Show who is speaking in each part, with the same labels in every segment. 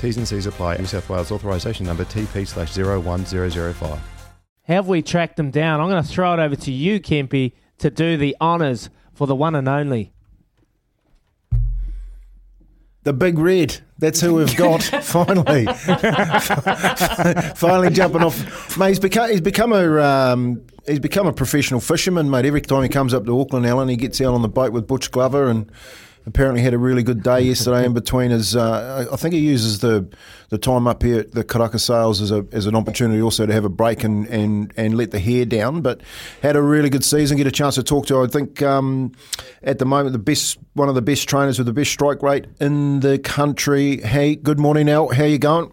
Speaker 1: T's and C's apply. New South Wales authorisation number TP slash 01005.
Speaker 2: Have we tracked them down? I'm going to throw it over to you, Kempy, to do the honours for the one and only.
Speaker 3: The big red. That's who we've got. finally, finally jumping off. Mate, he's become he's become a um, he's become a professional fisherman, mate. Every time he comes up to Auckland, Alan, he gets out on the boat with Butch Glover and apparently had a really good day yesterday in between his uh, I think he uses the the time up here at the Karaka Sales as a as an opportunity also to have a break and, and, and let the hair down but had a really good season get a chance to talk to I think um, at the moment the best one of the best trainers with the best strike rate in the country. Hey good morning Al. How you going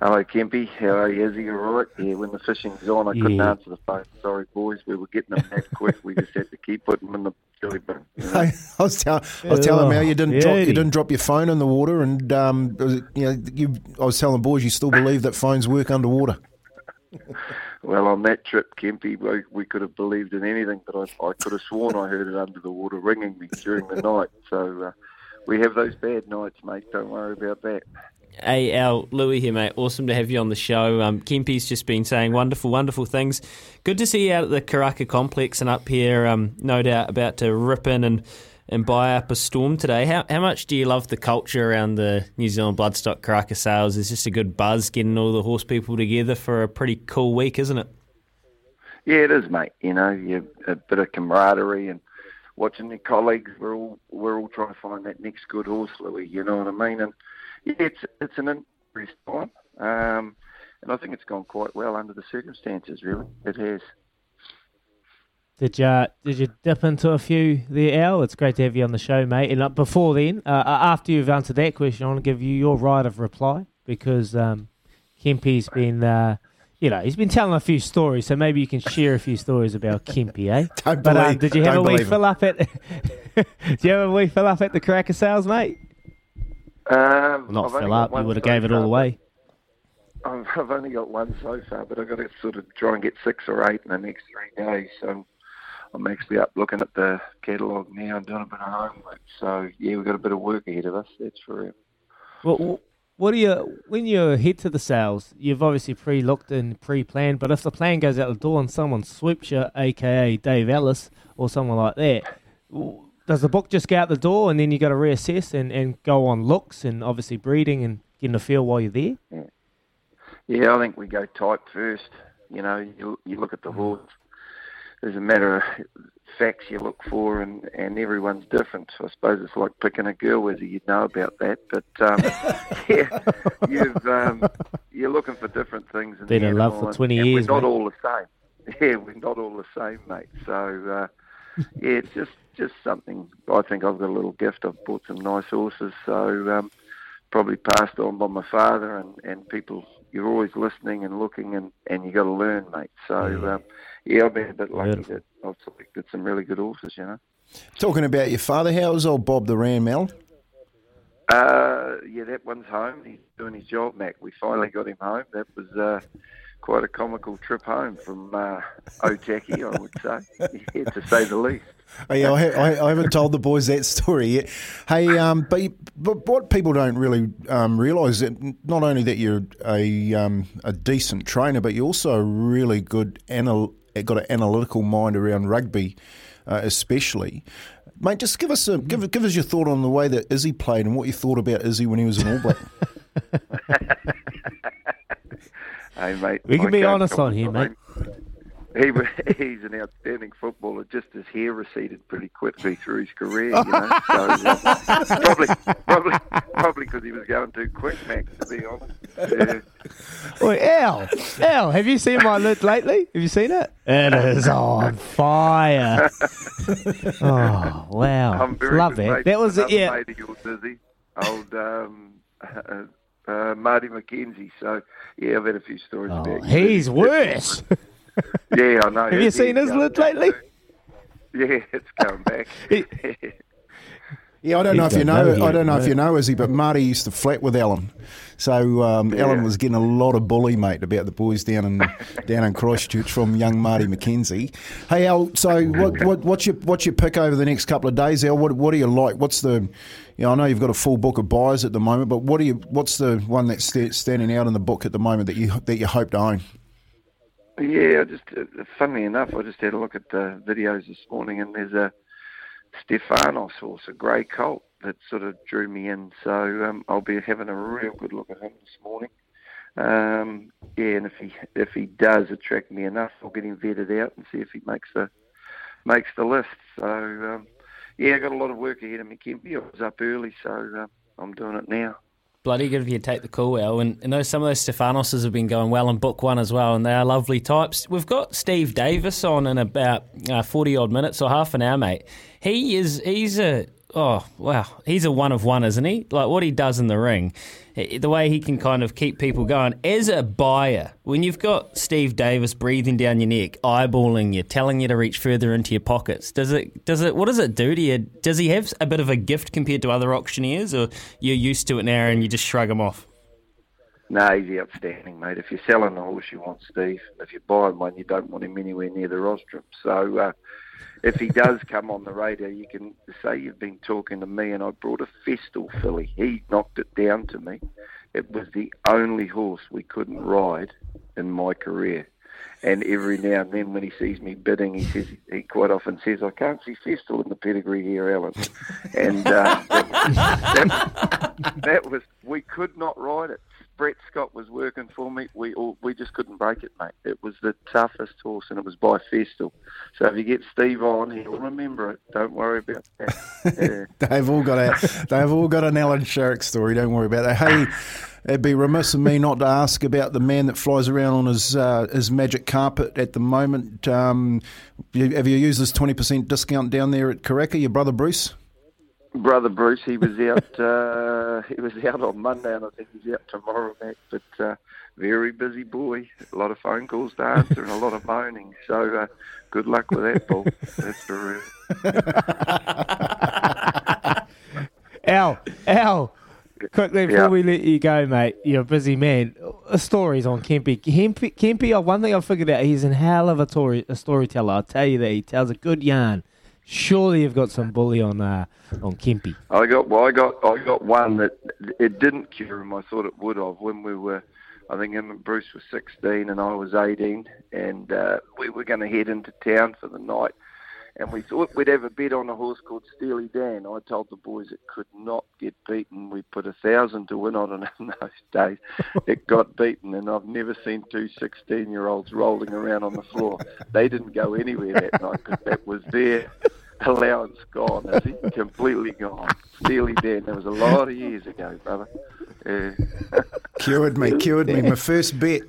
Speaker 4: Hello, Kempy. How are you? Is he all right? Yeah, when the fishing's on, I couldn't
Speaker 2: Yeah.
Speaker 4: answer the phone. Sorry, boys. We were getting them back quick. We just had to keep putting them in the jelly bin. you know.
Speaker 3: Hey, I was, tell, I was telling him how you didn't drop you didn't drop your phone in the water, and um, you know you, I was telling boys you still believe that phones work underwater.
Speaker 4: Well, on that trip, Kempy, we, we could have believed in anything, but I, I could have sworn I heard it under the water ringing me during the night. So uh, we have those bad nights, mate. Don't worry about that.
Speaker 5: Hey, Al, Louis here, mate. Awesome to have you on the show. Um, Kempy's just been saying wonderful, wonderful things. Good to see you out at the Karaka complex and up here, um, no doubt about to rip in and, and buy up a storm today. How, how much do you love the culture around the New Zealand Bloodstock Karaka sales? It's just a good buzz getting all the horse people together for a pretty cool week, isn't it?
Speaker 4: Yeah, it is, mate. You know, you a bit of camaraderie and watching your colleagues. We're all we're all trying to find that next good horse, Louis. You know what I mean? And yeah, it's it's an interesting time, um, and I think it's gone quite well under the circumstances. Really, it has.
Speaker 2: Did you did you dip into a few there, Al? It's great to have you on the show, mate. And uh, before then, uh, after you've answered that question, I want to give you your right of reply because um, Kempy's been, uh, you know, he's been telling a few stories, so maybe you can share a few stories about Kempy, eh?
Speaker 3: Don't
Speaker 2: But um, did you have a wee
Speaker 3: him.
Speaker 2: fill up at? did you have a wee fill up at the Karaka sales, mate?
Speaker 4: Um,
Speaker 2: Not
Speaker 4: I've
Speaker 2: fill up. You would have
Speaker 4: so
Speaker 2: gave it all away.
Speaker 4: I've, I've only got one so far, but I've got to sort of try and get six or eight in the next three days. So I'm actually up looking at the catalogue now and doing a bit of homework. So yeah, we've got a bit of work ahead of us. That's for real.
Speaker 2: Well, what do you when you head to the sales? You've obviously pre-looked and pre-planned, but if the plan goes out the door and someone swoops you, aka Dave Ellis or someone like that, does the book just go out the door and then you got to reassess and, and go on looks and obviously breeding and getting a feel while you're there?
Speaker 4: Yeah, I think we go type first. You know, you you look at the horse. There's a matter of facts you look for, and and everyone's different. I suppose it's like picking a girl, whether you know about that. But um, yeah, you've um, you're looking for different things. In
Speaker 2: Been in love for 20
Speaker 4: and
Speaker 2: years,
Speaker 4: We're not
Speaker 2: mate.
Speaker 4: all the same. Yeah, we're not all the same, mate. So uh, yeah, it's just just something. I think I've got a little gift. I've bought some nice horses, so um, probably passed on by my father and and people. You're always listening and looking, and and you got to learn, mate. So um, yeah, I've been a bit lucky
Speaker 2: Beautiful.
Speaker 4: that I've selected some really good horses. You know.
Speaker 3: Talking about your father, how's old Bob the Ram, Al?
Speaker 4: Uh, yeah, that one's home. He's doing his job, Mac. We finally got him home. That was uh, quite a comical trip home from uh, Otaki, I would say, yeah, to say the least.
Speaker 3: Hey, I, ha- I, I haven't told the boys that story yet. Hey, um, but, but what people don't really um, realise that not only that you're a um, a decent trainer, but you're also a really good anal- got an analytical mind around rugby, uh, especially. Mate, just give us a give, give us your thought on the way that Izzy played and what you thought about Izzy when he was an All Black.
Speaker 4: hey, mate.
Speaker 2: We can
Speaker 4: I
Speaker 2: be honest on here, mate.
Speaker 4: He, he's an outstanding footballer. Just his hair receded pretty quickly through his career, you know. So, uh, probably, probably, probably because he was going too quick, Max. To be honest. Yeah.
Speaker 2: Wait, Al, Al, have you seen my lid lately? Have you seen it? It is on fire. oh wow,
Speaker 4: I'm very
Speaker 2: love
Speaker 4: good
Speaker 2: that. was it. Yeah,
Speaker 4: mate of yours, Izzy, old um, uh, Marty McKenzie. So yeah, I've had a few stories
Speaker 2: oh,
Speaker 4: about
Speaker 2: he's worse.
Speaker 4: Yeah, I know.
Speaker 2: Have you seen his lid lately?
Speaker 4: Yeah, it's coming back.
Speaker 3: Yeah, I don't
Speaker 2: He's
Speaker 3: know if you
Speaker 2: got no
Speaker 3: know. I don't know if you know Izzy, but Marty used to flat with Alan, so um, Alan was getting a lot of bully, mate, about the boys down in down in Christchurch from young Marty McKenzie. Hey Al, so what, what what's your what's your pick over the next couple of days, Al? What what do you like? What's the you know, I know you've got a full book of buyers at the moment, but what do you what's the one that's sta- standing out in the book at the moment that you that you hope to own?
Speaker 4: Yeah, just uh, funnily enough, I just had a look at the videos this morning, and there's a Stefanos horse, a grey colt, that sort of drew me in. So um, I'll be having a real good look at him this morning. Um, yeah, and if he if he does attract me enough, I'll get him vetted out and see if he makes the makes the list. So um, yeah, I got a lot of work ahead of me, Kempy. I was up early, so uh, I'm doing it now.
Speaker 5: Bloody good of you take the call, Al. And, and those, some of those Stefanoses have been going well in book one as well, and they are lovely types. We've got Steve Davis on in about uh, 40 odd minutes or half an hour, mate. He is, he's a, oh, wow, he's a one of one, isn't he? Like what he does in the ring, the way he can kind of keep people going. As a buyer, when you've got Steve Davis breathing down your neck, eyeballing you, telling you to reach further into your pockets, does it, does it, what does it do to you? Does he have a bit of a gift compared to other auctioneers, or you're used to it now and you just shrug him off?
Speaker 4: No, he's outstanding, mate. If you're selling a horse, you want Steve. If you're buying one, you don't want him anywhere near the rostrum. So uh, if he does come on the radio, you can say you've been talking to me and I brought a Festal filly. He knocked it down to me. It was the only horse we couldn't ride in my career. And every now and then, when he sees me bidding, he says he quite often says, "I can't see Festal in the pedigree here, Alan." And uh, that, that, that was we could not ride it. Brett Scott was working for me. We all we just couldn't break it, mate. It was the toughest horse, and it was by Festal. So if you get Steve on, he'll remember it. Don't worry about that. Yeah.
Speaker 3: They've all got a they've all got an Alan Sharrock story. Don't worry about that. Hey, it'd be remiss of me not to ask about the man that flies around on his uh, his magic carpet at the moment. Um, have you used this twenty percent discount down there at Karaka? Your brother Bruce.
Speaker 4: Brother Bruce, he was out. Uh, he was out on Monday, and I think he's out tomorrow, mate. But uh, very busy boy. A lot of phone calls to answer and a lot of moaning. So uh, good luck with that, Paul. That's for real.
Speaker 2: Al, Al, quickly before
Speaker 4: Yeah.
Speaker 2: we let you go, mate, you're a busy man. A stories on. Kempy, Kempy uh, one thing I figured out, he's a hell of a, story, a storyteller. I'll tell you that. He tells a good yarn. Surely you've got some bully on uh, on Kempy.
Speaker 4: I got well. I got I got one that it didn't cure him. I thought it would have when we were. I think him and Bruce were 16 and I was 18, and uh, we were going to head into town for the night. And we thought we'd have a bet on a horse called Steely Dan. I told the boys it could not get beaten. We put a thousand to win on it in those days. It got beaten, and I've never seen two 16 year olds rolling around on the floor. They didn't go anywhere that night because that was their allowance gone, is? Completely gone. Steely Dan. That was a lot of years ago, brother. Yeah.
Speaker 3: Cured me, cured me. My first bet,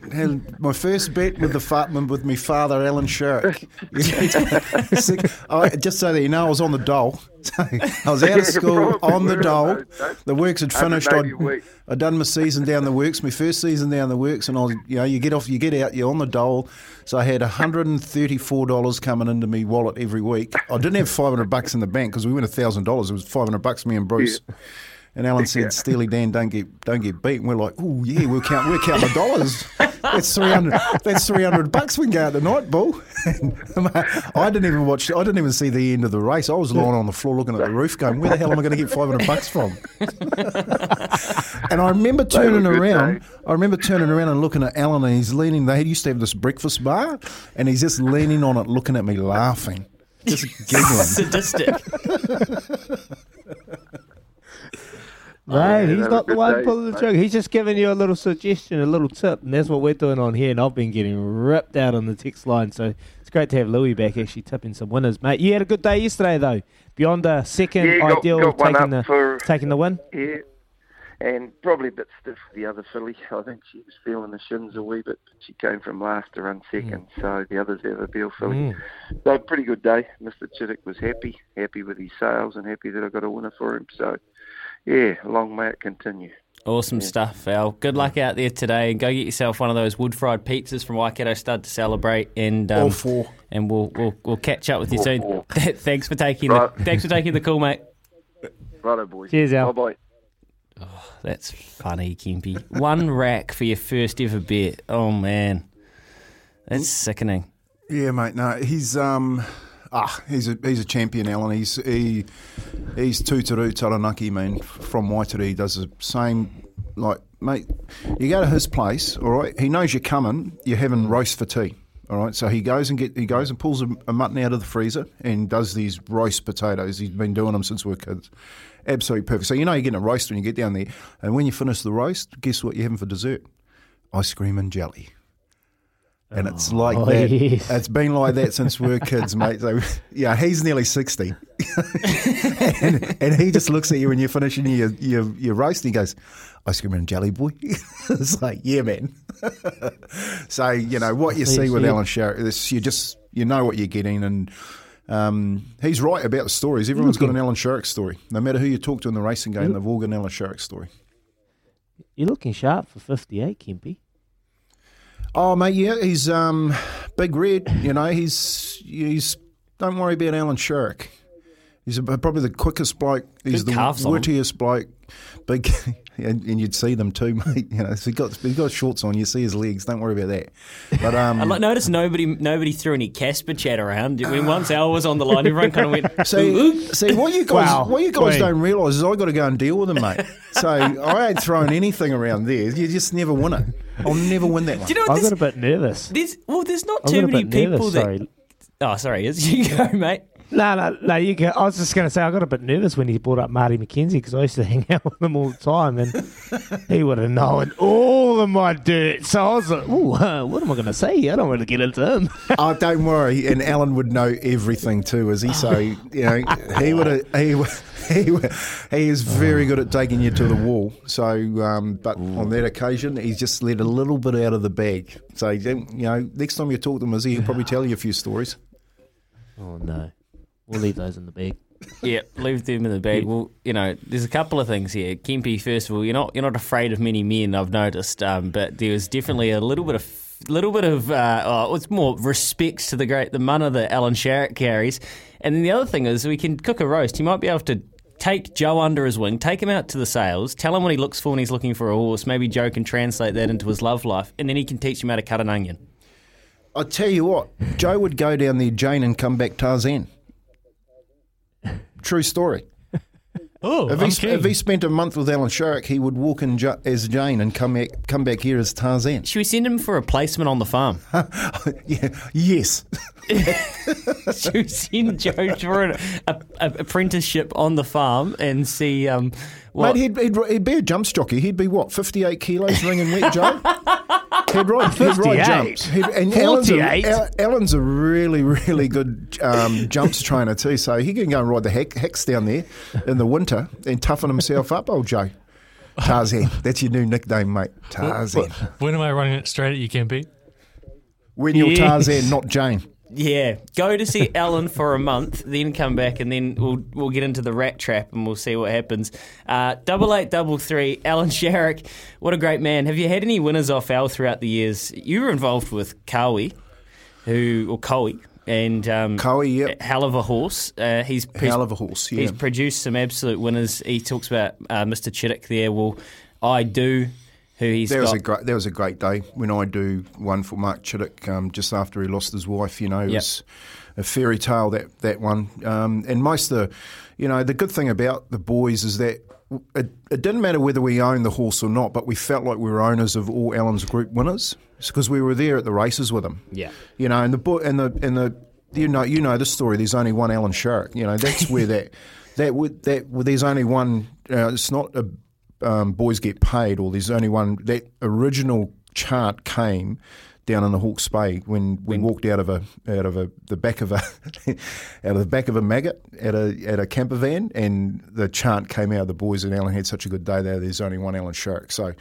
Speaker 3: my first bet with the fa- with my father, Alan Sharrock. I, just so that you know, I was on the dole. I was out of school on the dole. The works had finished. I'd,
Speaker 4: eighty a week.
Speaker 3: I'd done my season down the works, my first season down the works, and I was, you know, you get off, you get out, you're on the dole. So I had $134 coming into me wallet every week. I didn't have 500 bucks in the bank because we went $1,000. It was 500 bucks, me and Bruce. And Alan said, "Steely Dan, don't get don't get beat." And we're like, "Oh yeah, we'll count we'll count the dollars. That's three hundred. That's three hundred bucks we can go out tonight, bull." Uh, I didn't even watch. I didn't even see the end of the race. I was lying on the floor looking at the roof, going, "Where the hell am I going to get five hundred bucks from?" and I remember turning around.
Speaker 4: days.
Speaker 3: I remember turning around and looking at Alan, and he's leaning. They used to have this breakfast bar, and he's just leaning on it, looking at me, laughing, just giggling.
Speaker 5: Sadistic.
Speaker 2: Right,
Speaker 4: yeah,
Speaker 2: he's not the one
Speaker 4: days,
Speaker 2: pulling the trigger. He's just giving you a little suggestion, a little tip, and that's what we're doing on here. And I've been getting ripped out on the text line, so it's great to have Louis back actually tipping some winners, mate. You had a good day yesterday, though. Beyond a second
Speaker 4: Yeah, got-
Speaker 2: ideal
Speaker 4: got
Speaker 2: taking the
Speaker 4: for-
Speaker 2: taking the win.
Speaker 4: Yeah, and probably a bit stiff for the other filly. I think she was feeling the shins a wee bit. But she came from last to run second, so the others have a Beale filly.
Speaker 2: Mm.
Speaker 4: So pretty good day. Mr. Chittick was happy, happy with his sales, and happy that I got a winner for him. So yeah, long may it continue.
Speaker 5: Awesome stuff, Al. Good luck out there today, and go get yourself one of those wood fried pizzas from Waikato Stud to celebrate. And um,
Speaker 3: All four.
Speaker 5: and we'll we'll we'll catch up with you
Speaker 4: All
Speaker 5: soon. thanks for taking
Speaker 4: Right.
Speaker 5: the thanks for taking the call, mate.
Speaker 4: Righto, boys.
Speaker 2: Cheers, Al.
Speaker 4: Bye bye.
Speaker 5: That's funny, Kempy. One rack for your first ever bet. Oh man, that's sickening.
Speaker 3: Yeah, mate. No, he's um, ah, he's a he's a champion, Alan. He's he he's Tuturu Taranaki, man, from Waitara. He does the same. Like, mate, you go to his place, all right. He knows you're coming. You're having roast for tea, all right. So he goes and get he goes and pulls a, a mutton out of the freezer and does these roast potatoes. He's been doing them since we were kids. Absolutely perfect. So you know you're getting a roast when you get down there, and when you finish the roast, guess what you're having for dessert? Ice cream and jelly. And it's like
Speaker 2: Oh,
Speaker 3: that.
Speaker 2: yes.
Speaker 3: It's been like that since we are kids, mate. So, yeah, he's nearly 60. and, and he just looks at you when you're finishing your, your, your roast and he goes, Ice cream and jelly, boy. it's like, yeah, man. so, you know, what you see with
Speaker 2: you-
Speaker 3: Alan Sharrock, this, you just, you know what you're getting. And um, he's right about the stories. Everyone's got an Alan Sharrock story. No matter who you talk to in the racing game, they've all got an Alan Sharrock story.
Speaker 2: You're looking sharp for 58, Kempy.
Speaker 3: Oh mate, yeah, he's um, big red. You know, he's he's. Don't worry about Alan Sharrock. He's probably the quickest bloke. He's
Speaker 5: Good
Speaker 3: the
Speaker 5: calves on
Speaker 3: wittiest bloke. Big, and, and you'd see them too, mate. You know, so he got he got shorts on. You see his legs. Don't worry about that. But um,
Speaker 5: I like- noticed nobody nobody threw any Casper chat around. When once Al was on the line, everyone kind of went.
Speaker 3: See, see what you guys
Speaker 2: Wow.
Speaker 3: what you guys
Speaker 2: Wait.
Speaker 3: don't realise is I got to go and deal with them, mate. So I ain't throwing anything around there. You just never win it. I'll never win that one.
Speaker 5: Do you know
Speaker 2: I
Speaker 5: what
Speaker 2: got
Speaker 5: this,
Speaker 2: a bit nervous.
Speaker 5: this? Well, there's not
Speaker 2: I
Speaker 5: too many people
Speaker 2: nervous,
Speaker 5: that.
Speaker 2: sorry.
Speaker 5: Oh, sorry, is you go, mate.
Speaker 2: No, no, no. You go. I was just going to say I got a bit nervous when he brought up Marty McKenzie because I used to hang out with him all the time, and he would have known all of my dirt. So I was like, "Ooh, uh, what am I going to say? I don't want to get into him."
Speaker 3: Oh, don't worry. And Alan would know everything too, is he? So you know, he would have. He would- he would- he is very good at taking you to the wall. So, um, but on that occasion, he's just let a little bit out of the bag. So you know, next time you talk to him, is he? He'll probably tell you a few stories.
Speaker 2: oh no, we'll leave those in the bag.
Speaker 5: Yeah, leave them in the bag. Well, you know, there's a couple of things here. Kempy, first of all, you're not you're not afraid of many men. I've noticed, um, but there was definitely a little bit of little bit of uh, oh, it's more respect to the great the manner that Alan Sharrock carries. And then the other thing is, we can cook a roast. He might be able to take Joe under his wing, take him out to the sales, tell him what he looks for when he's looking for a horse. Maybe Joe can translate that into his love life, and then he can teach him how to cut an onion.
Speaker 3: I tell you what, Joe would go down there, Jane, and come back Tarzan. True story.
Speaker 6: Oh,
Speaker 3: If
Speaker 6: I'm
Speaker 3: he,
Speaker 6: keen.
Speaker 3: if he spent a month with Alan Sharrock, he would walk in ju- as Jane and come back, come back here as Tarzan.
Speaker 5: Should we send him for a placement on the farm?
Speaker 3: yeah, yes.
Speaker 5: Should we send Joe for an a, a apprenticeship on the farm and see um, what?
Speaker 3: Mate, he'd, he'd, he'd be a jump jockey. He'd be what, 58 kilos ringing wet, Joe? he'd ride, he'd ride
Speaker 2: 58?
Speaker 3: jumps. He'd, and Alan's a,
Speaker 2: 48?
Speaker 3: Alan's a really, really good um, jumps trainer too, so he can go and ride the heck, hex down there in the winter and toughen himself up, old Joe. Tarzan. That's your new nickname, mate. Tarzan.
Speaker 6: when am I running it straight at you, Kempy?
Speaker 3: When you're
Speaker 2: Yes.
Speaker 3: Tarzan, not Jane.
Speaker 5: Yeah, go to see Alan for a month, then come back, and then we'll we'll get into the rat trap and we'll see what happens. Uh, double eight, double three, Alan Sharrock, what a great man. Have you had any winners off Al throughout the years? You were involved with Kawi, who or Cowie, and um,
Speaker 3: Coe, yep.
Speaker 5: hell of a horse. Uh, he's
Speaker 3: Hell of a horse, yeah.
Speaker 5: He's produced some absolute winners. He talks about uh, Mr. Chittick there. Well, I do. Who he's
Speaker 3: That was a great. That was a great day when I do one for Mark Chittick um, just after he lost his wife. You know, it
Speaker 5: Yep.
Speaker 3: was a fairy tale that that one. Um, and most of the, you know, the good thing about the boys is that it, it didn't matter whether we owned the horse or not, but we felt like we were owners of all Alan's Group winners because we were there at the races with them.
Speaker 5: Yeah.
Speaker 3: you know, and the bo- and the and the you know you know the story. There's only one Alan Sharrock. You know, that's where that that would that well, there's only one. Uh, it's not a um, boys get paid, or there's only one. That original chart came down in the Hawke's Bay when we walked out of a out of a the back of a out of the back of a maggot at a at a camper van, and the chant came out. The boys and Alan had such a good day there. There's only one Alan Sharrock, so.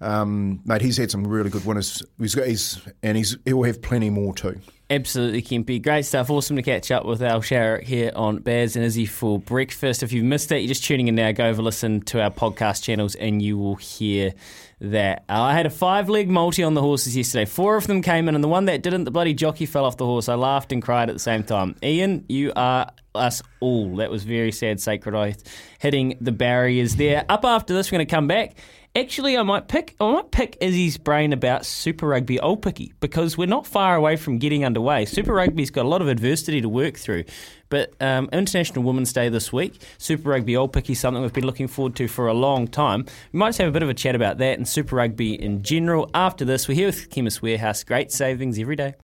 Speaker 3: Um, mate, he's had some really good winners. He's got, he's, and he's, he'll have plenty more too.
Speaker 5: Absolutely, Kempy. Great stuff. Awesome to catch up with Al Sharrock here on Baz and Izzy for breakfast. If you've missed it, you're just tuning in now, go over listen to our podcast channels and you will hear that. Uh, I had a five leg multi on the horses yesterday. Four of them came in, and the one that didn't, the bloody jockey fell off the horse. I laughed and cried at the same time. Ian, you are us all. That was very sad, Sacred Oath, hitting the barriers there. Up after this, we're going to come back. Actually, I might pick. I might pick Izzy's brain about Super Rugby Aupiki because we're not far away from getting underway. Super Rugby's got a lot of adversity to work through, but um, International Women's Day this week. Super Rugby Aupiki something we've been looking forward to for a long time. We might just have a bit of a chat about that and Super Rugby in general. After this, we're here with Chemist Warehouse. Great savings every day.